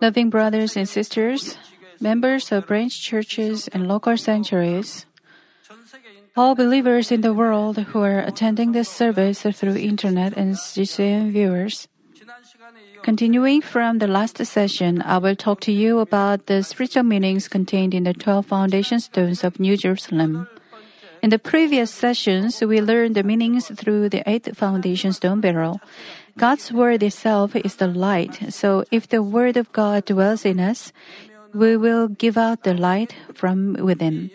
Loving brothers and sisters, members of branch churches and local sanctuaries, all believers in the world who are attending this service through internet and GCN viewers. Continuing from the last session, I will talk to you about the spiritual meanings contained in the 12 foundation stones of New Jerusalem. In the previous sessions, we learned the meanings through the eighth foundation stone beryl. God's word itself is the light, so if the word of God dwells in us, we will give out the light from within.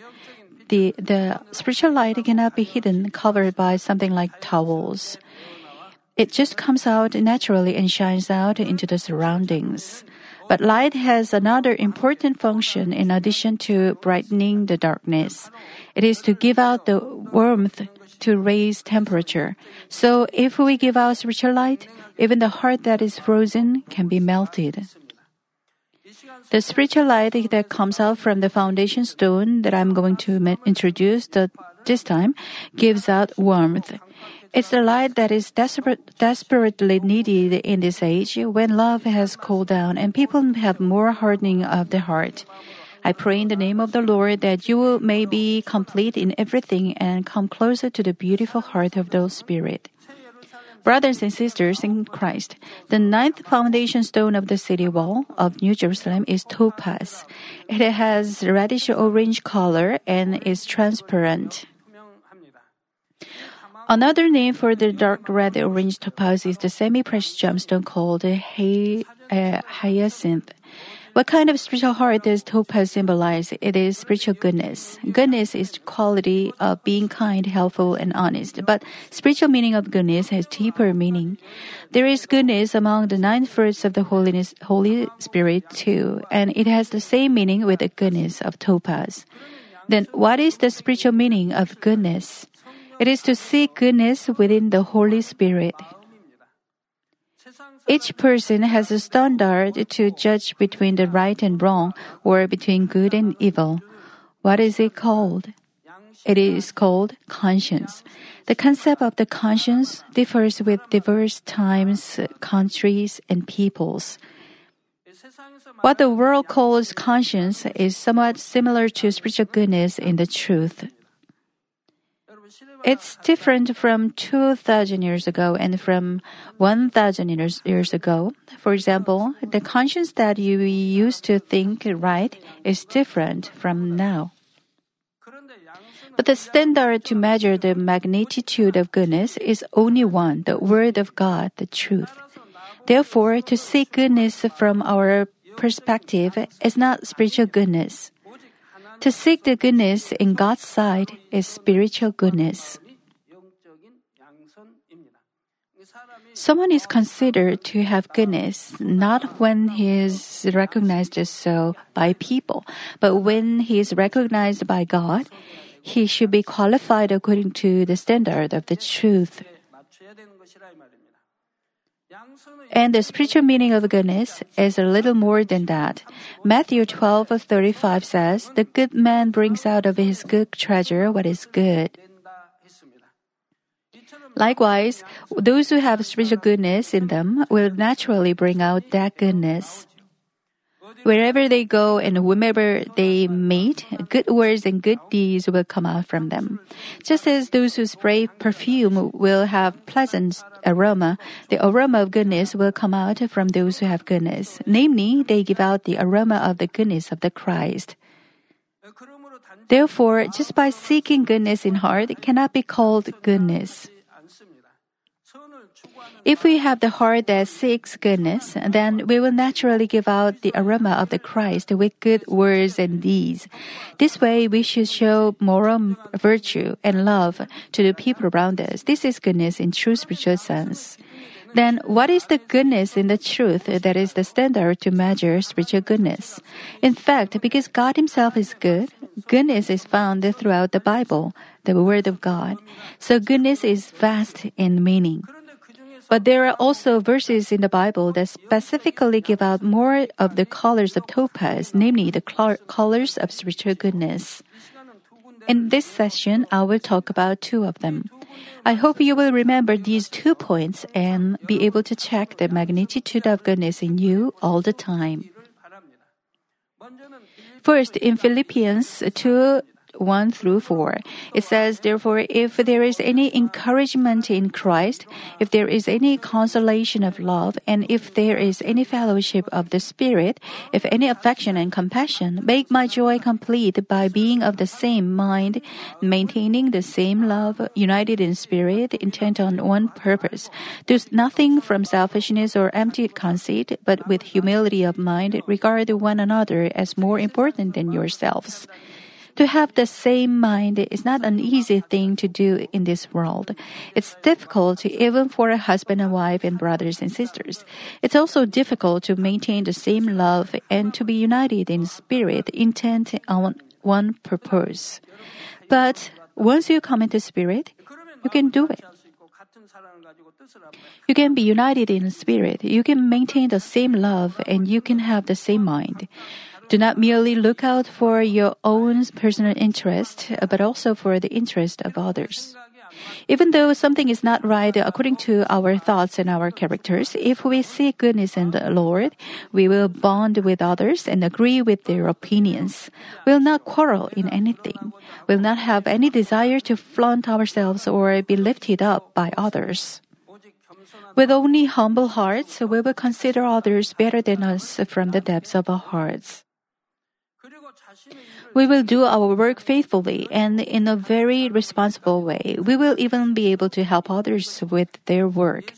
The, the spiritual light cannot be hidden, covered by something like towels. It just comes out naturally and shines out into the surroundings. But light has another important function in addition to brightening the darkness. It is to give out the warmth to raise temperature. So if we give out spiritual light, even the heart that is frozen can be melted. The spiritual light that comes out from the foundation stone that I'm going to introduce the, this time gives out warmth. It's the light that is desperate, desperately needed in this age when love has cooled down and people have more hardening of the heart. I pray in the name of the Lord that you may be complete in everything and come closer to the beautiful heart of the Spirit. Brothers and sisters in Christ, the ninth foundation stone of the city wall of New Jerusalem is topaz. It has reddish orange color and is transparent. Another name for the dark red orange topaz is the semi-precious gemstone called hy- uh, hyacinth. What kind of spiritual heart does topaz symbolize? It is spiritual goodness. Goodness is the quality of being kind, helpful, and honest. But spiritual meaning of goodness has deeper meaning. There is goodness among the nine fruits of the Holiness, Holy Spirit too, and it has the same meaning with the goodness of topaz. Then what is the spiritual meaning of goodness? It is to see goodness within the Holy Spirit. Each person has a standard to judge between the right and wrong or between good and evil. What is it called? It is called conscience. The concept of the conscience differs with diverse times, countries, and peoples. What the world calls conscience is somewhat similar to spiritual goodness in the truth. It's different from 2,000 years ago and from 1,000 years, years ago. For example, the conscience that you used to think right is different from now. But the standard to measure the magnitude of goodness is only one, the Word of God, the truth. Therefore, to seek goodness from our perspective is not spiritual goodness. To seek the goodness in God's sight is spiritual goodness. Someone is considered to have goodness not when he is recognized as so by people, but when he is recognized by God. He should be qualified according to the standard of the truth. And the spiritual meaning of goodness is a little more than that. Matthew 12:35 says, "The good man brings out of his good treasure what is good." Likewise, those who have spiritual goodness in them will naturally bring out that goodness. Wherever they go and whomever they meet, good words and good deeds will come out from them. Just as those who spray perfume will have pleasant aroma, the aroma of goodness will come out from those who have goodness. Namely, they give out the aroma of the goodness of the Christ. Therefore, just by seeking goodness in heart, cannot be called goodness. If we have the heart that seeks goodness, then we will naturally give out the aroma of the Christ with good words and deeds. This way, we should show moral virtue and love to the people around us. This is goodness in true spiritual sense. Then, what is the goodness in the truth that is the standard to measure spiritual goodness? In fact, because God Himself is good, goodness is found throughout the Bible, the Word of God. So goodness is vast in meaning. But there are also verses in the Bible that specifically give out more of the colors of topaz, namely the colors of spiritual goodness. In this session, I will talk about two of them. I hope you will remember these two points and be able to check the magnitude of goodness in you all the time. First, in Philippians 2 1 through 4. It says, Therefore, if there is any encouragement in Christ, if there is any consolation of love, and if there is any fellowship of the Spirit, if any affection and compassion, make my joy complete by being of the same mind, maintaining the same love, united in spirit, intent on one purpose. Do nothing from selfishness or empty conceit, but with humility of mind, regard one another as more important than yourselves. To have the same mind is not an easy thing to do in this world. It's difficult even for a husband and wife and brothers and sisters. It's also difficult to maintain the same love and to be united in spirit, intent on one purpose. But once you come into spirit, you can do it. You can be united in spirit. You can maintain the same love and you can have the same mind. Do not merely look out for your own personal interest, uh, but also for the interest of others. Even though something is not right according to our thoughts and our characters, if we see goodness in the Lord, we will bond with others and agree with their opinions. We'll not quarrel in anything. We'll not have any desire to flaunt ourselves or be lifted up by others. With only humble hearts, we will consider others better than us from the depths of our hearts. We will do our work faithfully and in a very responsible way. We will even be able to help others with their work.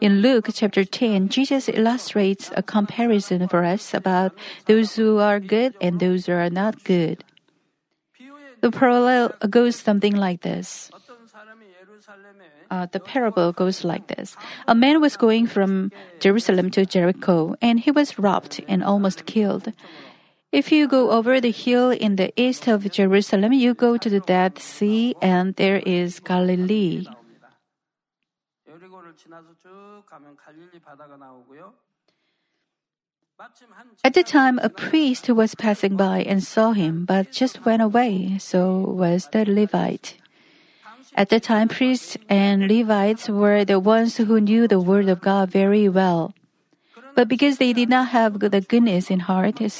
In Luke chapter 10, Jesus illustrates a comparison for us about those who are good and those who are not good. The parallel goes something like this. Uh, the parable goes like this. A man was going from Jerusalem to Jericho, and he was robbed and almost killed. If you go over the hill in the east of Jerusalem, you go to the Dead Sea, and there is Galilee. At the time, a priest was passing by and saw him, but just went away. So was the Levite. At the time, priests and Levites were the ones who knew the word of God very well. But because they did not have the goodness in heart to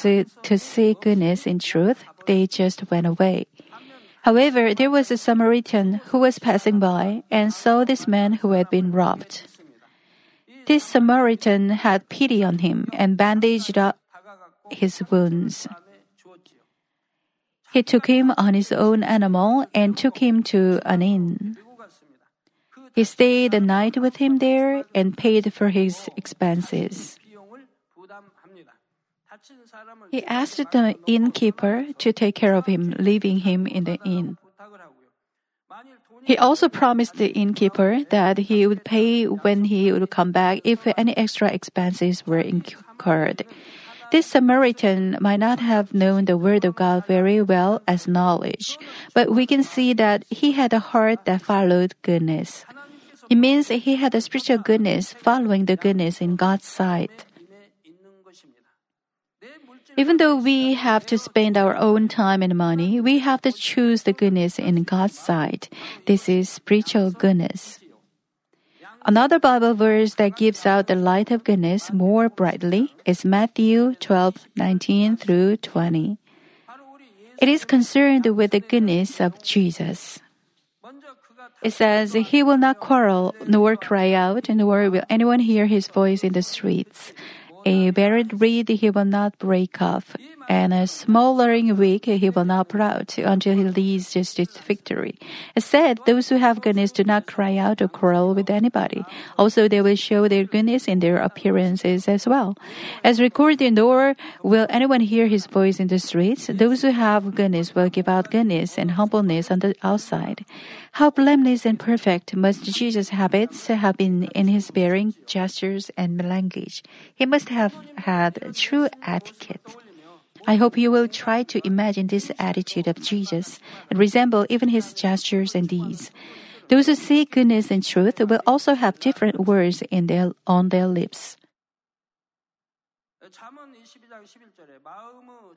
see goodness in truth, they just went away. However, there was a Samaritan who was passing by and saw this man who had been robbed. This Samaritan had pity on him and bandaged up his wounds. He took him on his own animal and took him to an inn. He stayed the night with him there and paid for his expenses. He asked the innkeeper to take care of him, leaving him in the inn. He also promised the innkeeper that he would pay when he would come back if any extra expenses were incurred. This Samaritan might not have known the word of God very well as knowledge, but we can see that he had a heart that followed goodness. It means he had a spiritual goodness following the goodness in God's sight. Even though we have to spend our own time and money, we have to choose the goodness in God's sight. This is spiritual goodness. Another Bible verse that gives out the light of goodness more brightly is Matthew 12:19 through 20. It is concerned with the goodness of Jesus. It says, He will not quarrel, nor cry out, nor will anyone hear his voice in the streets. A buried reed he will not break off, and a smoldering wick he will not put out until he leads its victory. It said, Those who have goodness do not cry out or quarrel with anybody. Also, they will show their goodness in their appearances as well. As recorded, nor will anyone hear his voice in the streets. Those who have goodness will give out goodness and humbleness on the outside. How blameless and perfect must Jesus' habits have been in his bearing, gestures, and language. He must have had true etiquette. I hope you will try to imagine this attitude of Jesus and resemble even his gestures and deeds. Those who seek goodness and truth will also have different words in their, on their lips.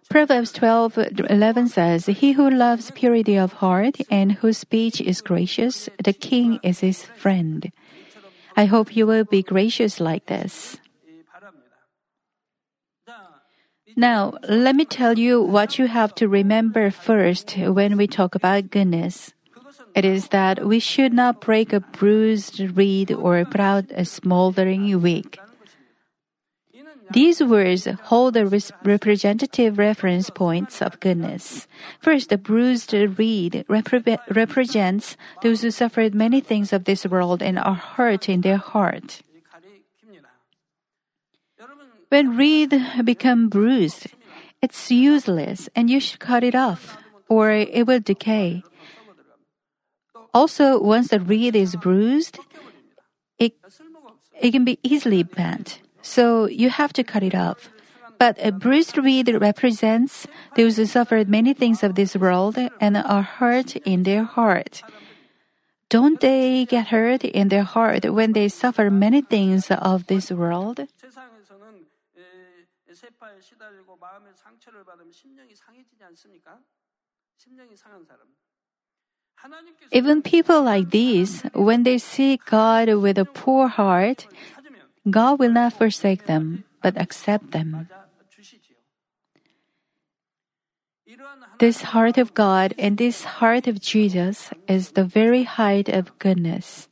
Proverbs 12:11 says, "He who loves purity of heart and whose speech is gracious, the king is his friend." I hope you will be gracious like this. Now, let me tell you what you have to remember first when we talk about goodness. It is that we should not break a bruised reed or put out a smoldering wick. These words hold the representative reference points of goodness. First, the bruised reed repre- represents those who suffered many things of this world and are hurt in their heart. When reed become bruised, it's useless and you should cut it off or it will decay. Also, once the reed is bruised, it, it can be easily bent so you have to cut it off. But a bruised reed represents those who suffered many things of this world and are hurt in their heart. Don't they get hurt in their heart when they suffer many things of this world? Even people like these, when they seek God with a poor heart, God will not forsake them, but accept them. This heart of God and this heart of Jesus is the very height of goodness.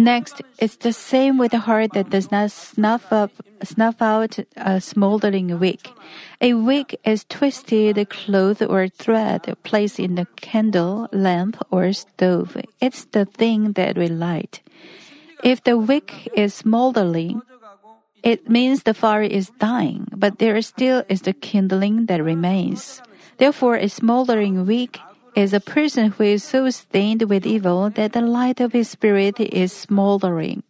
Next, it's the same with a heart that does not snuff up, snuff out a smoldering wick. A wick is twisted cloth or thread placed in a candle, lamp, or stove. It's the thing that we light. If the wick is smoldering, it means the fire is dying, but there still is the kindling that remains. Therefore, a smoldering wick is a person who is so stained with evil that the light of his spirit is smoldering.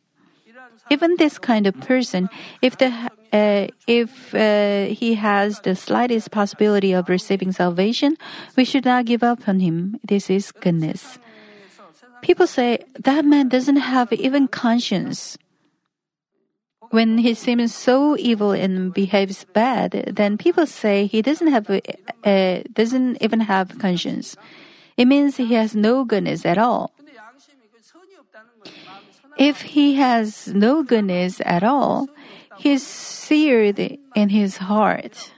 Even this kind of person, if the uh, if uh, he has the slightest possibility of receiving salvation, we should not give up on him. This is goodness. People say that man doesn't have even conscience. When he seems so evil and behaves bad, then people say he doesn't have uh, doesn't even have conscience. It means he has no goodness at all. If he has no goodness at all, he's seared in his heart.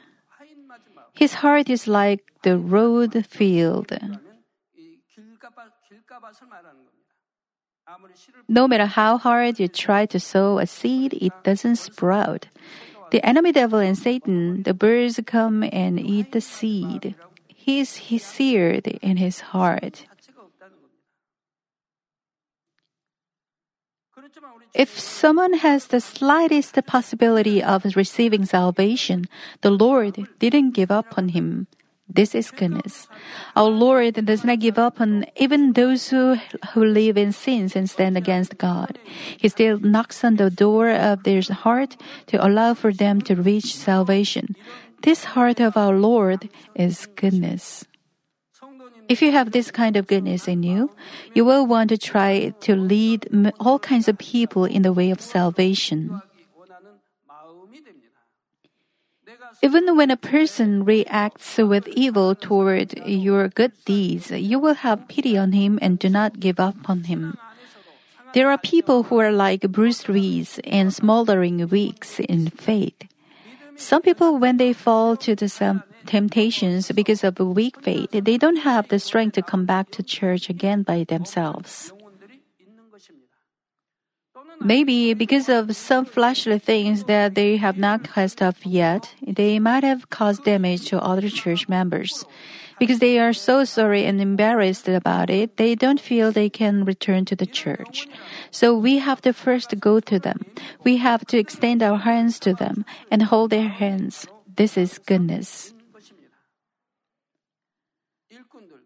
His heart is like the road field. No matter how hard you try to sow a seed, it doesn't sprout. The enemy devil and Satan, the birds come and eat the seed. He is seared in his heart. If someone has the slightest possibility of receiving salvation, the Lord didn't give up on him. This is goodness. Our Lord does not give up on even those who, who live in sins and stand against God. He still knocks on the door of their heart to allow for them to reach salvation. This heart of our Lord is goodness. If you have this kind of goodness in you, you will want to try to lead all kinds of people in the way of salvation. Even when a person reacts with evil toward your good deeds, you will have pity on him and do not give up on him. There are people who are like bruised reeds and smoldering wicks in faith. Some people, when they fall to the temptations because of a weak faith, they don't have the strength to come back to church again by themselves. Maybe because of some fleshly things that they have not cast off yet, they might have caused damage to other church members. Because they are so sorry and embarrassed about it, they don't feel they can return to the church. So we have to first go to them. We have to extend our hands to them and hold their hands. This is goodness.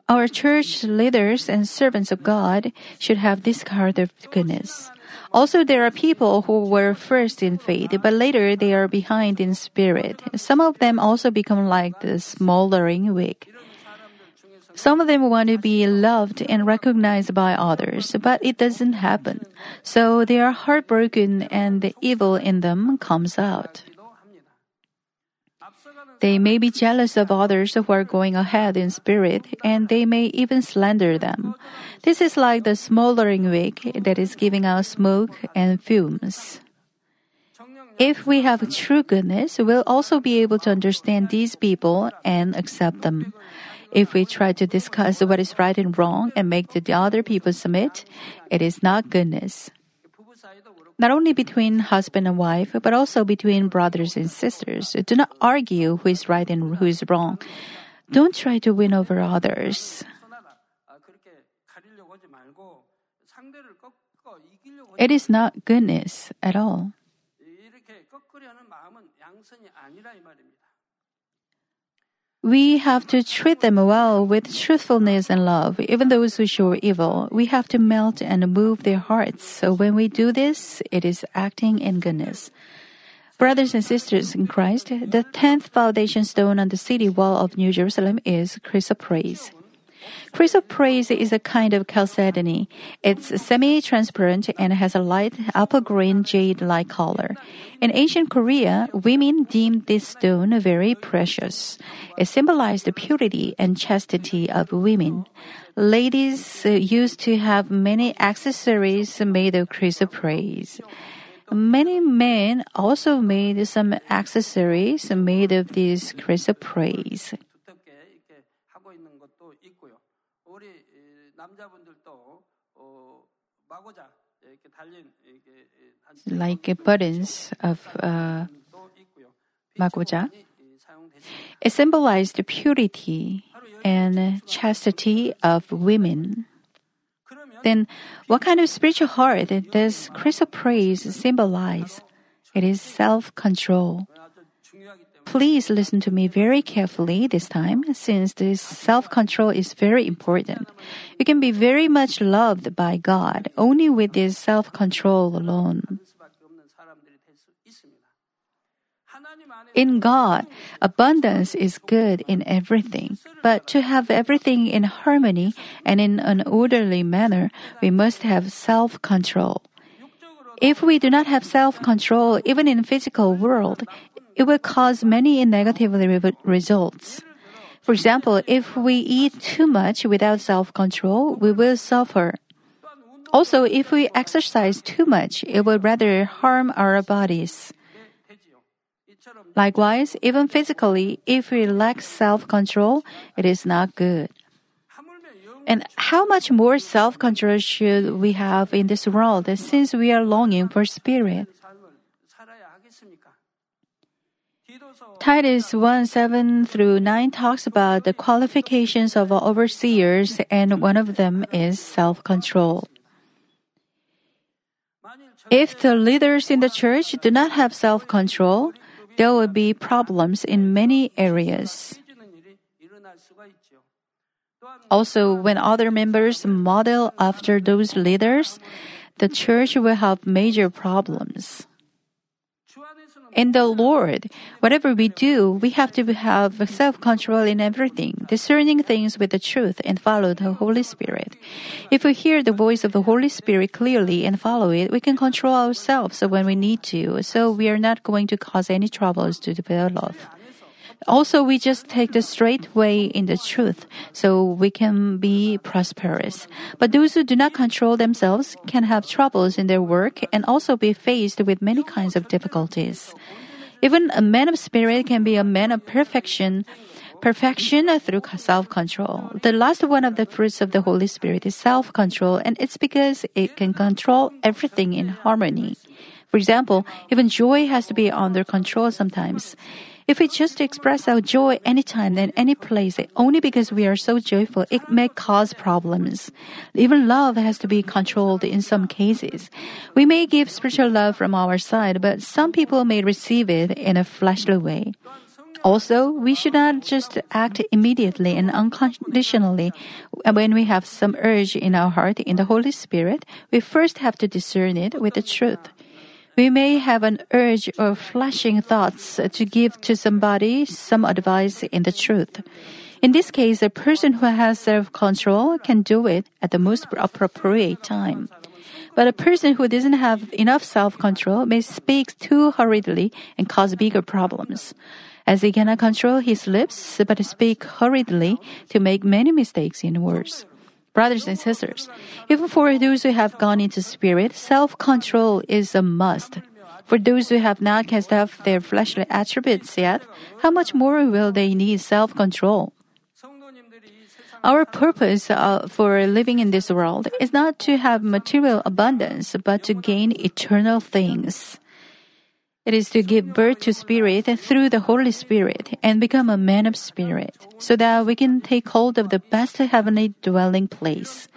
Our church leaders and servants of God should have this heart of goodness. Also, there are people who were first in faith, but later they are behind in spirit. Some of them also become like the smoldering wick. Some of them want to be loved and recognized by others, but it doesn't happen. So they are heartbroken and the evil in them comes out. They may be jealous of others who are going ahead in spirit, and they may even slander them. This is like the smoldering wick that is giving out smoke and fumes. If we have true goodness, we'll also be able to understand these people and accept them. If we try to discuss what is right and wrong and make the other people submit, it is not goodness. Not only between husband and wife, but also between brothers and sisters. Do not argue who is right and who is wrong. Don't try to win over others. It is not goodness at all. We have to treat them well with truthfulness and love. Even those who show evil, we have to melt and move their hearts. So when we do this, it is acting in goodness. Brothers and sisters in Christ, the tenth foundation stone on the city wall of New Jerusalem is chrysoprase. Chrysoprase is a kind of chalcedony. It's semi-transparent and has a light apple green jade-like color. In ancient Korea, women deemed this stone very precious. It symbolized the purity and chastity of women. Ladies uh, used to have many accessories made of chrysoprase. Many men also made some accessories made of this chrysoprase. Like buttons of uh, magoja. It symbolized purity and chastity of women. Then, what kind of spiritual heart does chrysoprase symbolize? It is self control. Please listen to me very carefully this time, since this self control is very important. You can be very much loved by God only with this self control alone. In God, abundance is good in everything. But to have everything in harmony and in an orderly manner, we must have self control. If we do not have self control, even in physical world, it will cause many negative results. For example, if we eat too much without self-control, we will suffer. Also, if we exercise too much, it will rather harm our bodies. Likewise, even physically, if we lack self-control, it is not good. And how much more self-control should we have in this world since we are longing for spirit? Titus 1 7 through 9 talks about the qualifications of overseers, and one of them is self control. If the leaders in the church do not have self control, there will be problems in many areas. Also, when other members model after those leaders, the church will have major problems. In the Lord, whatever we do, we have to have self control in everything, discerning things with the truth and follow the Holy Spirit. If we hear the voice of the Holy Spirit clearly and follow it, we can control ourselves when we need to, so we are not going to cause any troubles to develop. Also, we just take the straight way in the truth, so we can be prosperous. But those who do not control themselves can have troubles in their work and also be faced with many kinds of difficulties. Even a man of spirit can be a man of perfection, perfection through self-control. The last one of the fruits of the Holy Spirit is self-control, and it's because it can control everything in harmony. For example, even joy has to be under control sometimes. If we just express our joy anytime and any place only because we are so joyful, it may cause problems. Even love has to be controlled in some cases. We may give spiritual love from our side, but some people may receive it in a fleshly way. Also, we should not just act immediately and unconditionally. When we have some urge in our heart in the Holy Spirit, we first have to discern it with the truth. We may have an urge or flashing thoughts to give to somebody some advice in the truth. In this case, a person who has self-control can do it at the most appropriate time. But a person who doesn't have enough self-control may speak too hurriedly and cause bigger problems. As he cannot control his lips, but speak hurriedly to make many mistakes in words. Brothers and sisters, even for those who have gone into spirit, self-control is a must. For those who have not cast off their fleshly attributes yet, how much more will they need self-control? Our purpose uh, for living in this world is not to have material abundance, but to gain eternal things. It is to give birth to spirit through the Holy Spirit and become a man of spirit, so that we can take hold of the best heavenly dwelling place.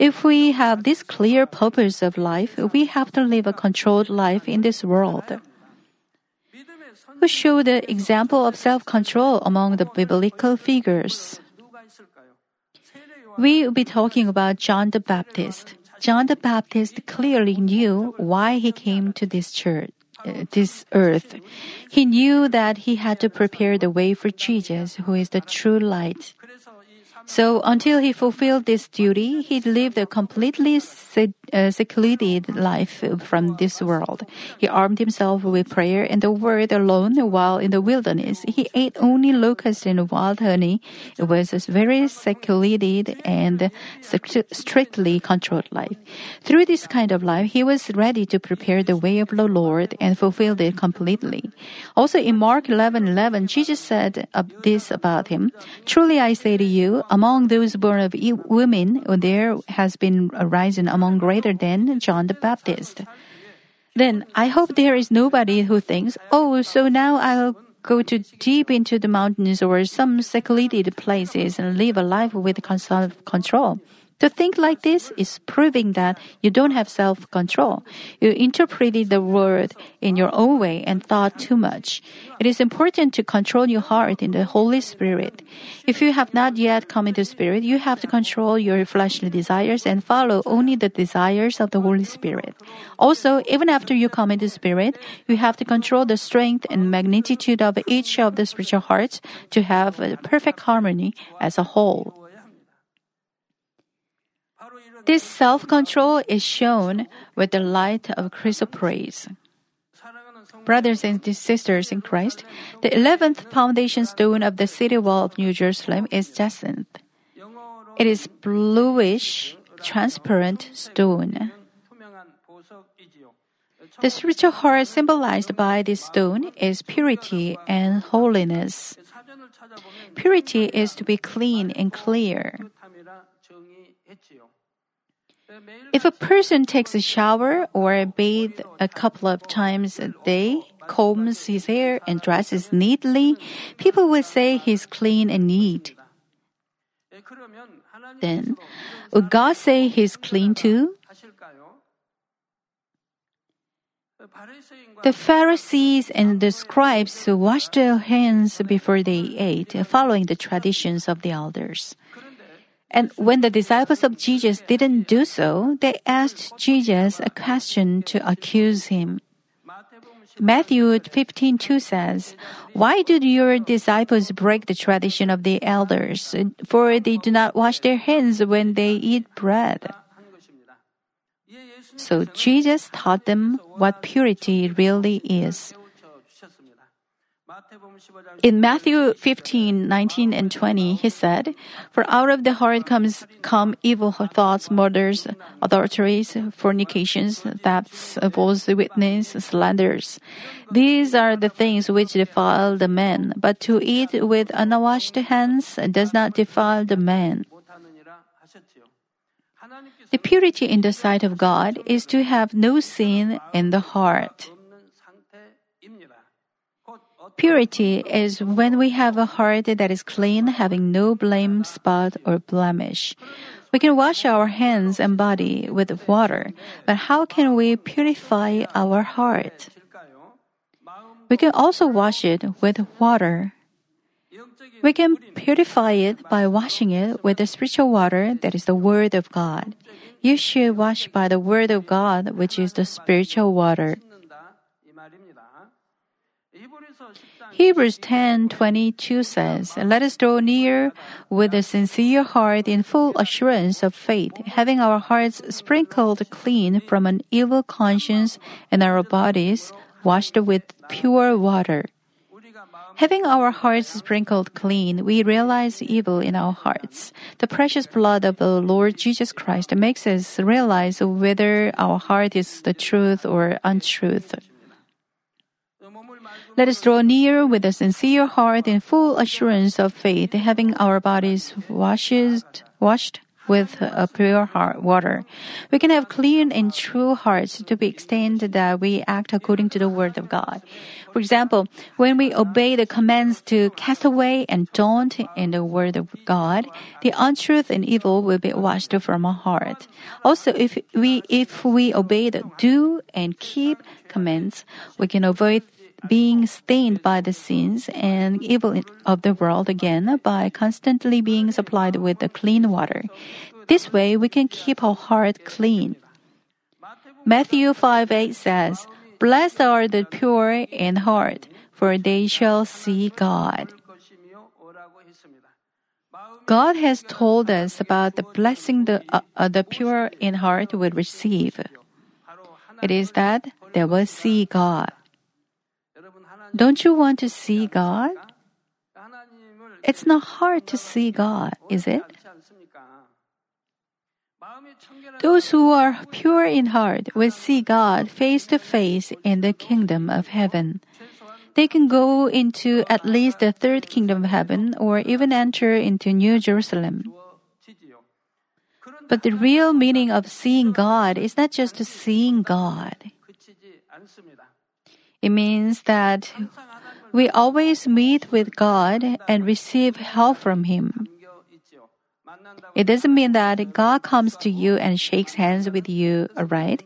If we have this clear purpose of life, we have to live a controlled life in this world. Who showed the example of self-control among the biblical figures? We will be talking about John the Baptist. John the Baptist clearly knew why he came to this church, this earth. He knew that he had to prepare the way for Jesus, who is the true light. So until he fulfilled this duty, he lived a completely Uh, secluded life from this world. He armed himself with prayer and the word alone while in the wilderness. He ate only locusts and wild honey. It was a very secluded and strictly controlled life. Through this kind of life, he was ready to prepare the way of the Lord and fulfilled it completely. Also in Mark 11, 11, Jesus said this about him. Truly I say to you, among those born of women, there has been a among greater than John the Baptist. Then I hope there is nobody who thinks, oh, so now I'll go too deep into the mountains or some secluded places and live a life with control. To think like this is proving that you don't have self control. You interpreted the word in your own way and thought too much. It is important to control your heart in the Holy Spirit. If you have not yet come into Spirit, you have to control your fleshly desires and follow only the desires of the Holy Spirit. Also, even after you come into Spirit, you have to control the strength and magnitude of each of the spiritual hearts to have a perfect harmony as a whole. This self-control is shown with the light of chrysoprase. Brothers and sisters in Christ, the eleventh foundation stone of the city wall of New Jerusalem is jacinth. It is bluish, transparent stone. The spiritual heart symbolized by this stone is purity and holiness. Purity is to be clean and clear. If a person takes a shower or bathe a couple of times a day, combs his hair and dresses neatly, people will say he's clean and neat. Then, would God say he's clean too? The Pharisees and the scribes washed their hands before they ate, following the traditions of the elders. And when the disciples of Jesus didn't do so, they asked Jesus a question to accuse him. Matthew 15:2 says, "Why do your disciples break the tradition of the elders? For they do not wash their hands when they eat bread." So Jesus taught them what purity really is. In Matthew 15, 19 and 20, he said, For out of the heart comes come evil thoughts, murders, adulteries, fornications, thefts, false witness, slanders. These are the things which defile the man, but to eat with unwashed hands does not defile the man. The purity in the sight of God is to have no sin in the heart. Purity is when we have a heart that is clean, having no blame, spot, or blemish. We can wash our hands and body with water, but how can we purify our heart? We can also wash it with water. We can purify it by washing it with the spiritual water that is the Word of God. You should wash by the Word of God, which is the spiritual water. Hebrews 10:22 says, "Let us draw near with a sincere heart in full assurance of faith, having our hearts sprinkled clean from an evil conscience and our bodies washed with pure water." Having our hearts sprinkled clean, we realize evil in our hearts. The precious blood of the Lord Jesus Christ makes us realize whether our heart is the truth or untruth. Let us draw near with a sincere heart in full assurance of faith, having our bodies washed, washed with a pure heart, water. We can have clean and true hearts to the extent that we act according to the word of God. For example, when we obey the commands to cast away and don't in the word of God, the untruth and evil will be washed from our heart. Also, if we if we obey the do and keep commands, we can avoid being stained by the sins and evil of the world again by constantly being supplied with the clean water. This way, we can keep our heart clean. Matthew 5 8 says, Blessed are the pure in heart, for they shall see God. God has told us about the blessing the, uh, uh, the pure in heart will receive. It is that they will see God. Don't you want to see God? It's not hard to see God, is it? Those who are pure in heart will see God face to face in the kingdom of heaven. They can go into at least the third kingdom of heaven or even enter into New Jerusalem. But the real meaning of seeing God is not just seeing God. It means that we always meet with God and receive help from Him. It doesn't mean that God comes to you and shakes hands with you, right?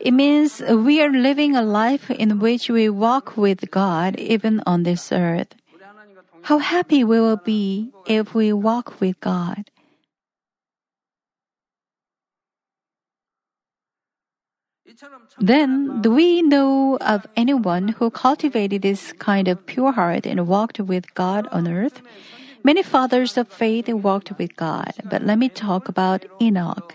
It means we are living a life in which we walk with God even on this earth. How happy we will be if we walk with God. Then, do we know of anyone who cultivated this kind of pure heart and walked with God on earth? Many fathers of faith walked with God, but let me talk about Enoch.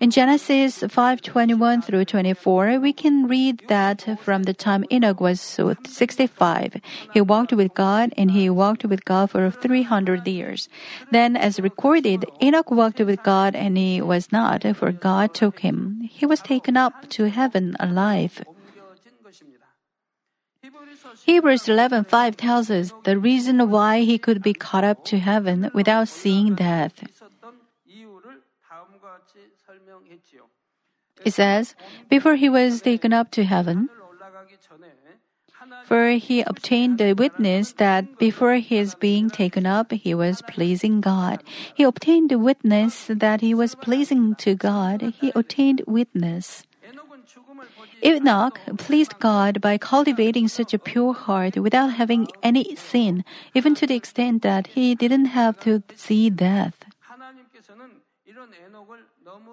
In Genesis 5:21 through 24, we can read that from the time Enoch was 65, he walked with God and he walked with God for 300 years. Then as recorded, Enoch walked with God and he was not, for God took him. He was taken up to heaven alive. Hebrews 11:5 tells us the reason why he could be caught up to heaven without seeing death. It says, before he was taken up to heaven, for he obtained the witness that before his being taken up, he was pleasing God. He obtained the witness that he was pleasing to God. He obtained witness. Enoch pleased God by cultivating such a pure heart without having any sin, even to the extent that he didn't have to see death.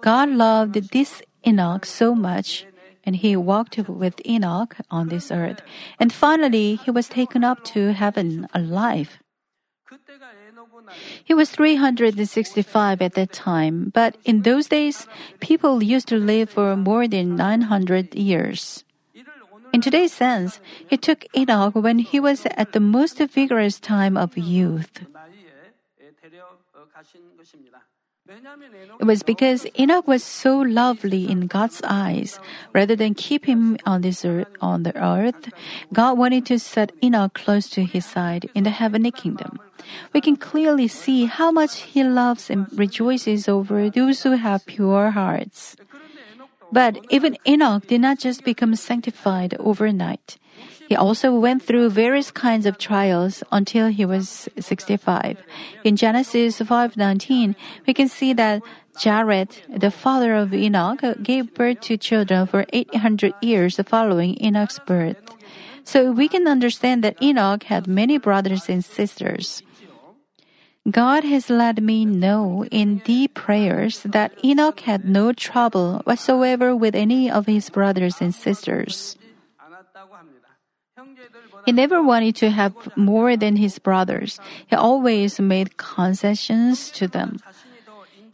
God loved this Enoch so much, and he walked with Enoch on this earth. And finally, he was taken up to heaven alive. He was 365 at that time, but in those days, people used to live for more than 900 years. In today's sense, he took Enoch when he was at the most vigorous time of youth. It was because Enoch was so lovely in God's eyes. Rather than keep him on this earth, on the earth, God wanted to set Enoch close to his side in the heavenly kingdom. We can clearly see how much he loves and rejoices over those who have pure hearts. But even Enoch did not just become sanctified overnight. He also went through various kinds of trials until he was 65. In Genesis 5:19, we can see that Jared, the father of Enoch, gave birth to children for 800 years following Enoch's birth. So we can understand that Enoch had many brothers and sisters. God has let me know in deep prayers that Enoch had no trouble whatsoever with any of his brothers and sisters. He never wanted to have more than his brothers. He always made concessions to them.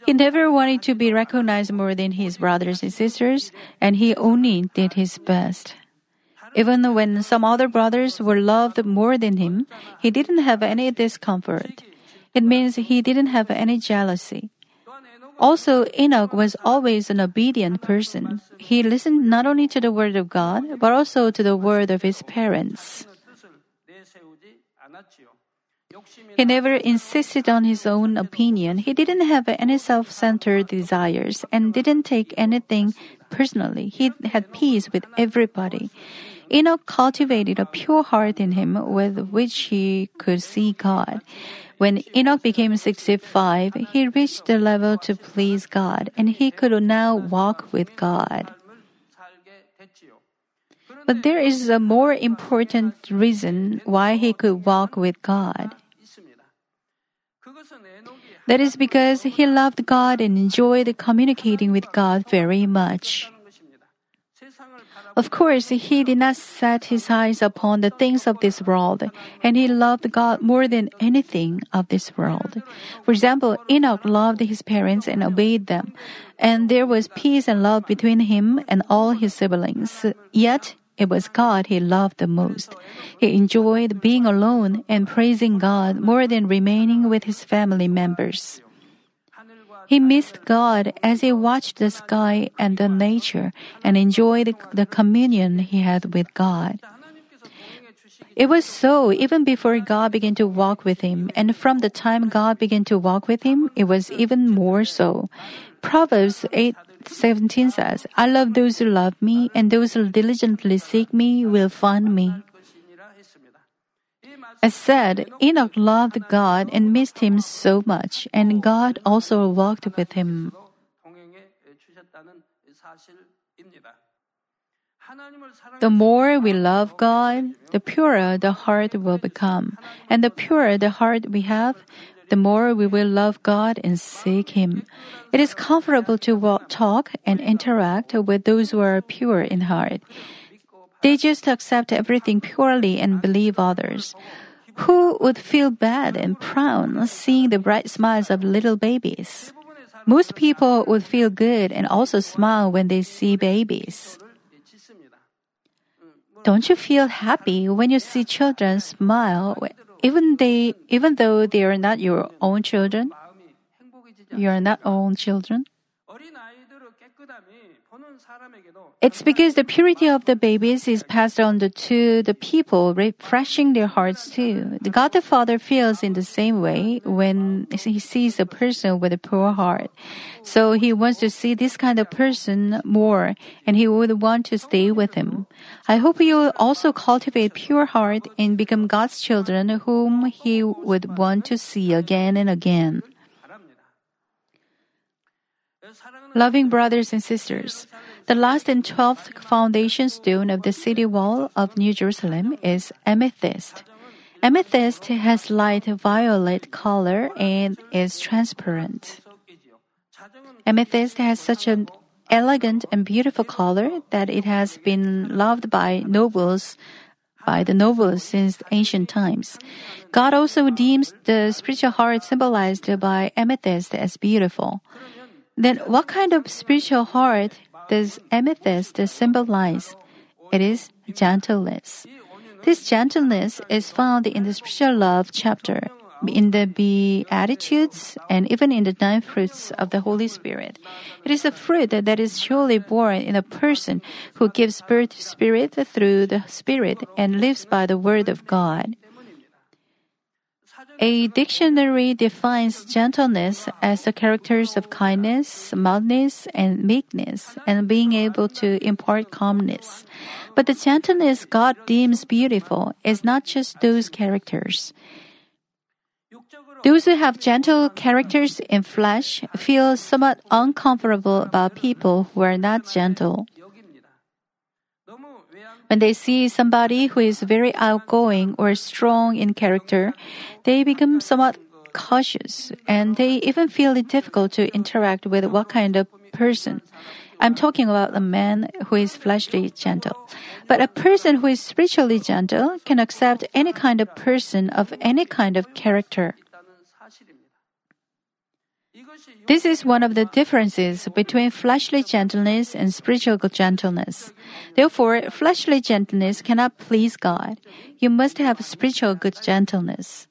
He never wanted to be recognized more than his brothers and sisters, and he only did his best. Even when some other brothers were loved more than him, he didn't have any discomfort. It means he didn't have any jealousy. Also, Enoch was always an obedient person. He listened not only to the word of God, but also to the word of his parents. He never insisted on his own opinion. He didn't have any self centered desires and didn't take anything personally. He had peace with everybody. Enoch cultivated a pure heart in him with which he could see God. When Enoch became 65, he reached the level to please God and he could now walk with God. But there is a more important reason why he could walk with God. That is because he loved God and enjoyed communicating with God very much. Of course, he did not set his eyes upon the things of this world, and he loved God more than anything of this world. For example, Enoch loved his parents and obeyed them, and there was peace and love between him and all his siblings. Yet, it was God he loved the most. He enjoyed being alone and praising God more than remaining with his family members. He missed God as he watched the sky and the nature and enjoyed the communion he had with God. It was so even before God began to walk with him, and from the time God began to walk with him, it was even more so. Proverbs 8 17 says, I love those who love me, and those who diligently seek me will find me. As said, Enoch loved God and missed him so much, and God also walked with him. The more we love God, the purer the heart will become. And the purer the heart we have, the more we will love God and seek Him. It is comfortable to talk and interact with those who are pure in heart. They just accept everything purely and believe others. Who would feel bad and proud seeing the bright smiles of little babies? Most people would feel good and also smile when they see babies. Don't you feel happy when you see children smile even they even though they are not your own children? You are not own children. It's because the purity of the babies is passed on to the people, refreshing their hearts too. God the Father feels in the same way when he sees a person with a pure heart. So he wants to see this kind of person more, and he would want to stay with him. I hope you also cultivate pure heart and become God's children whom he would want to see again and again. Loving brothers and sisters, the last and twelfth foundation stone of the city wall of New Jerusalem is amethyst. Amethyst has light violet color and is transparent. Amethyst has such an elegant and beautiful color that it has been loved by nobles by the nobles since ancient times. God also deems the spiritual heart symbolized by amethyst as beautiful. Then what kind of spiritual heart does amethyst symbolize? It is gentleness. This gentleness is found in the spiritual love chapter, in the Beatitudes, and even in the nine fruits of the Holy Spirit. It is a fruit that is surely born in a person who gives birth to Spirit through the Spirit and lives by the Word of God. A dictionary defines gentleness as the characters of kindness, mildness, and meekness, and being able to impart calmness. But the gentleness God deems beautiful is not just those characters. Those who have gentle characters in flesh feel somewhat uncomfortable about people who are not gentle. When they see somebody who is very outgoing or strong in character, they become somewhat cautious and they even feel it difficult to interact with what kind of person. I'm talking about a man who is fleshly gentle. But a person who is spiritually gentle can accept any kind of person of any kind of character. This is one of the differences between fleshly gentleness and spiritual gentleness. Therefore, fleshly gentleness cannot please God. You must have spiritual good gentleness.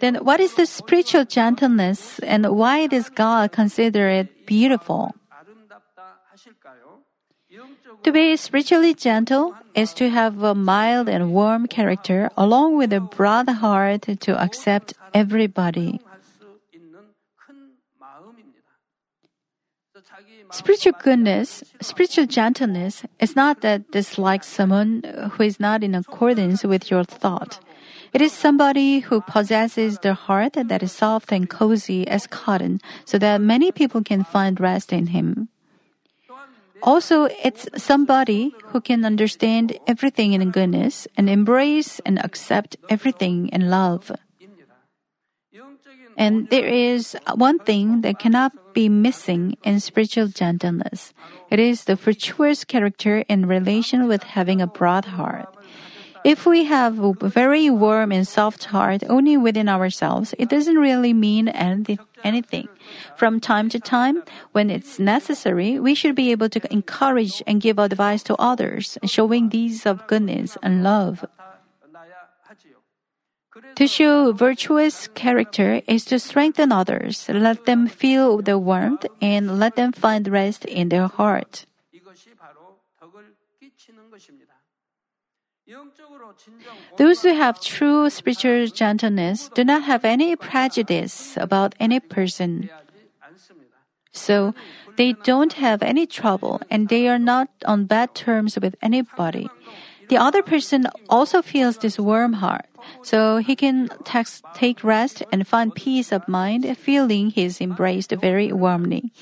Then what is the spiritual gentleness and why does God consider it beautiful? To be spiritually gentle is to have a mild and warm character along with a broad heart to accept everybody. Spiritual goodness, spiritual gentleness is not that dislike someone who is not in accordance with your thought. It is somebody who possesses the heart that is soft and cozy as cotton so that many people can find rest in him. Also, it's somebody who can understand everything in goodness and embrace and accept everything in love. And there is one thing that cannot be missing in spiritual gentleness. It is the virtuous character in relation with having a broad heart. If we have a very warm and soft heart only within ourselves, it doesn't really mean anything. From time to time, when it's necessary, we should be able to encourage and give advice to others, showing deeds of goodness and love. To show virtuous character is to strengthen others, let them feel the warmth, and let them find rest in their heart. Those who have true spiritual gentleness do not have any prejudice about any person. So, they don't have any trouble and they are not on bad terms with anybody. The other person also feels this warm heart, so he can text, take rest and find peace of mind, feeling he is embraced very warmly.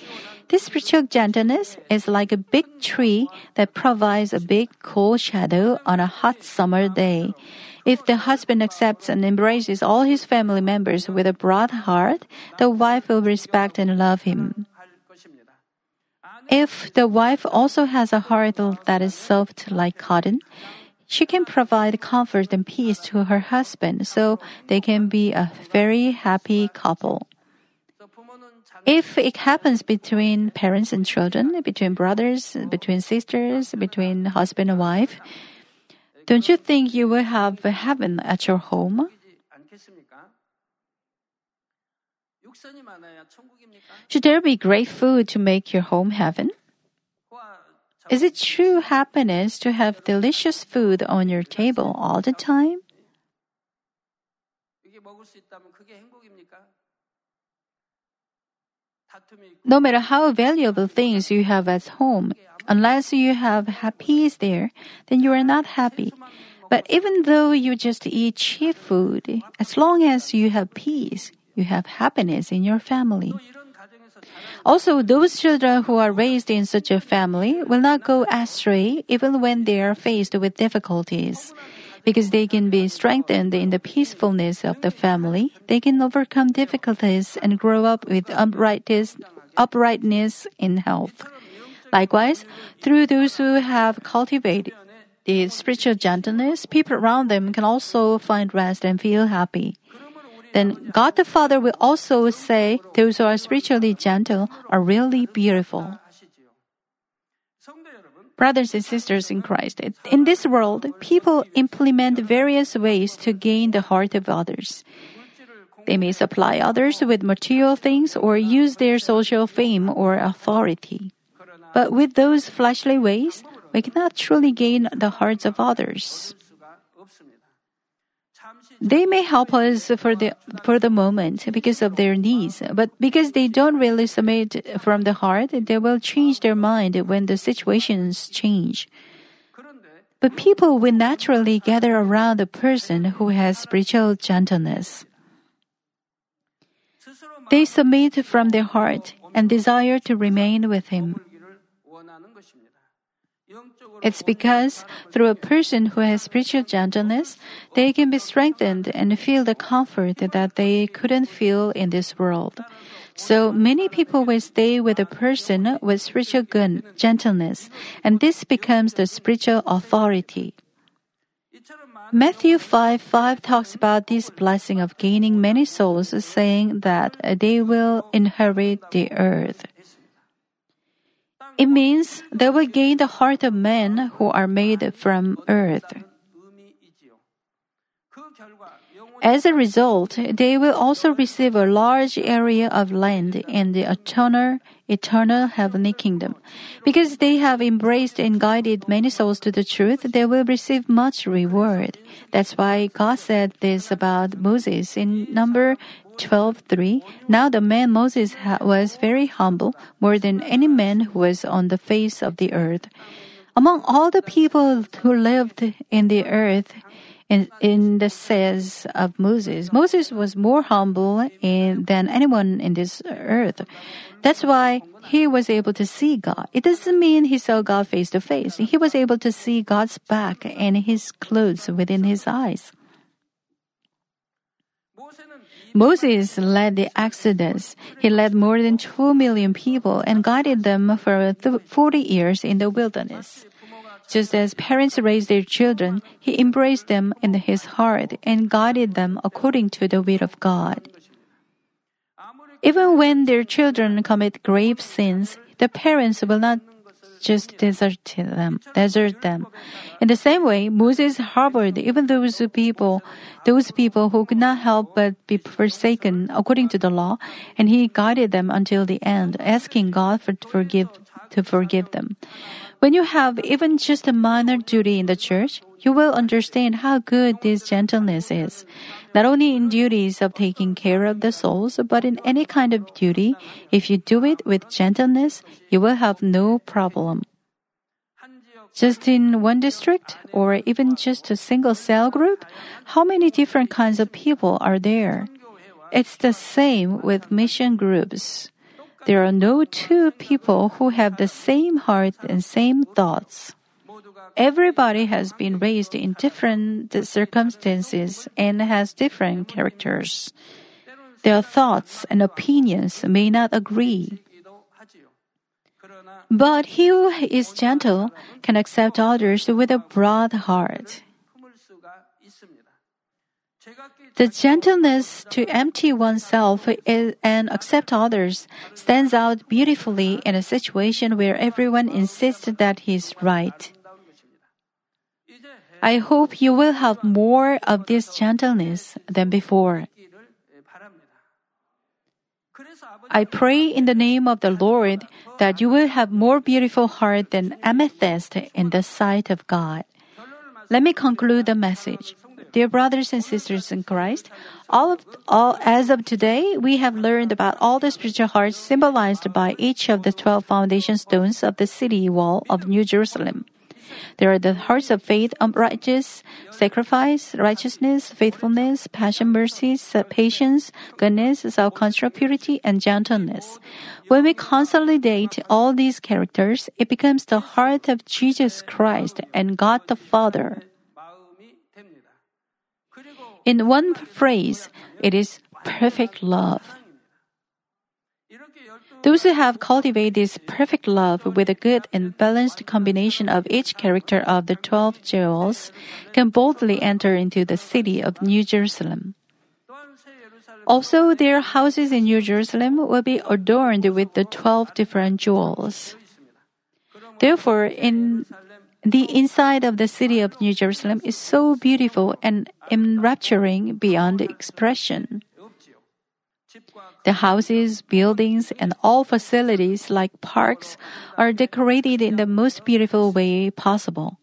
This spiritual gentleness is like a big tree that provides a big cool shadow on a hot summer day. If the husband accepts and embraces all his family members with a broad heart, the wife will respect and love him. If the wife also has a heart that is soft like cotton, she can provide comfort and peace to her husband so they can be a very happy couple. If it happens between parents and children, between brothers, between sisters, between husband and wife, don't you think you will have heaven at your home? Should there be great food to make your home heaven? Is it true happiness to have delicious food on your table all the time? No matter how valuable things you have at home, unless you have peace there, then you are not happy. But even though you just eat cheap food, as long as you have peace, you have happiness in your family. Also, those children who are raised in such a family will not go astray even when they are faced with difficulties. Because they can be strengthened in the peacefulness of the family, they can overcome difficulties and grow up with uprightness, uprightness in health. Likewise, through those who have cultivated the spiritual gentleness, people around them can also find rest and feel happy then God the Father will also say those who are spiritually gentle are really beautiful. Brothers and sisters in Christ, in this world, people implement various ways to gain the heart of others. They may supply others with material things or use their social fame or authority. But with those fleshly ways, we cannot truly gain the hearts of others. They may help us for the for the moment because of their needs, but because they don't really submit from the heart, they will change their mind when the situations change. But people will naturally gather around a person who has spiritual gentleness. They submit from their heart and desire to remain with him. It's because through a person who has spiritual gentleness, they can be strengthened and feel the comfort that they couldn't feel in this world. So many people will stay with a person with spiritual good, gentleness, and this becomes the spiritual authority. Matthew 5 5 talks about this blessing of gaining many souls, saying that they will inherit the earth. It means they will gain the heart of men who are made from earth. As a result, they will also receive a large area of land in the eternal, eternal heavenly kingdom. Because they have embraced and guided many souls to the truth, they will receive much reward. That's why God said this about Moses in number 12:3. Now the man Moses was very humble, more than any man who was on the face of the earth. Among all the people who lived in the earth, in, in the says of Moses. Moses was more humble in, than anyone in this earth. That's why he was able to see God. It doesn't mean he saw God face to face. He was able to see God's back and his clothes within his eyes. Moses led the Exodus. He led more than 2 million people and guided them for 40 years in the wilderness. Just as parents raise their children, he embraced them in his heart and guided them according to the will of God. Even when their children commit grave sins, the parents will not just desert them, desert them. In the same way, Moses harbored even those people, those people who could not help but be forsaken according to the law, and he guided them until the end, asking God for forgive to forgive them. When you have even just a minor duty in the church, you will understand how good this gentleness is. Not only in duties of taking care of the souls, but in any kind of duty, if you do it with gentleness, you will have no problem. Just in one district, or even just a single cell group, how many different kinds of people are there? It's the same with mission groups. There are no two people who have the same heart and same thoughts. Everybody has been raised in different circumstances and has different characters. Their thoughts and opinions may not agree. But he who is gentle can accept others with a broad heart. The gentleness to empty oneself and accept others stands out beautifully in a situation where everyone insists that he is right. I hope you will have more of this gentleness than before. I pray in the name of the Lord that you will have more beautiful heart than amethyst in the sight of God. Let me conclude the message. Dear brothers and sisters in Christ, all of all as of today, we have learned about all the spiritual hearts symbolized by each of the 12 foundation stones of the city wall of New Jerusalem. There are the hearts of faith, um, righteous, sacrifice, righteousness, faithfulness, passion, mercy, patience, goodness, self-control, purity, and gentleness. When we consolidate all these characters, it becomes the heart of Jesus Christ and God the Father. In one phrase, it is perfect love. Those who have cultivated this perfect love with a good and balanced combination of each character of the twelve jewels can boldly enter into the city of New Jerusalem. Also, their houses in New Jerusalem will be adorned with the twelve different jewels. Therefore, in the inside of the city of New Jerusalem is so beautiful and enrapturing beyond expression. The houses, buildings, and all facilities like parks are decorated in the most beautiful way possible.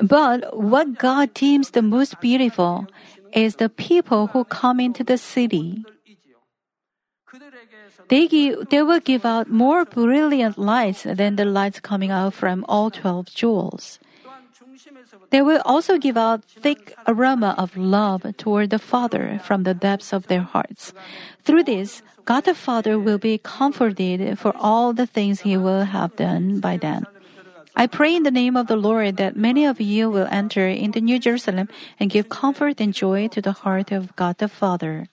But what God deems the most beautiful is the people who come into the city. They, give, they will give out more brilliant lights than the lights coming out from all 12 jewels. They will also give out thick aroma of love toward the Father from the depths of their hearts. Through this, God the Father will be comforted for all the things He will have done by them. I pray in the name of the Lord that many of you will enter into New Jerusalem and give comfort and joy to the heart of God the Father.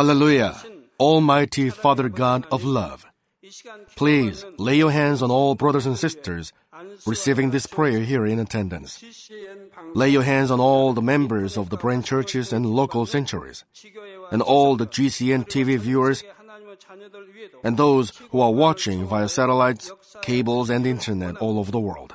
Hallelujah. Almighty Father God of love. Please lay your hands on all brothers and sisters receiving this prayer here in attendance. Lay your hands on all the members of the branch churches and local sanctuaries, and all the GCN TV viewers, and those who are watching via satellites, cables, and internet all over the world.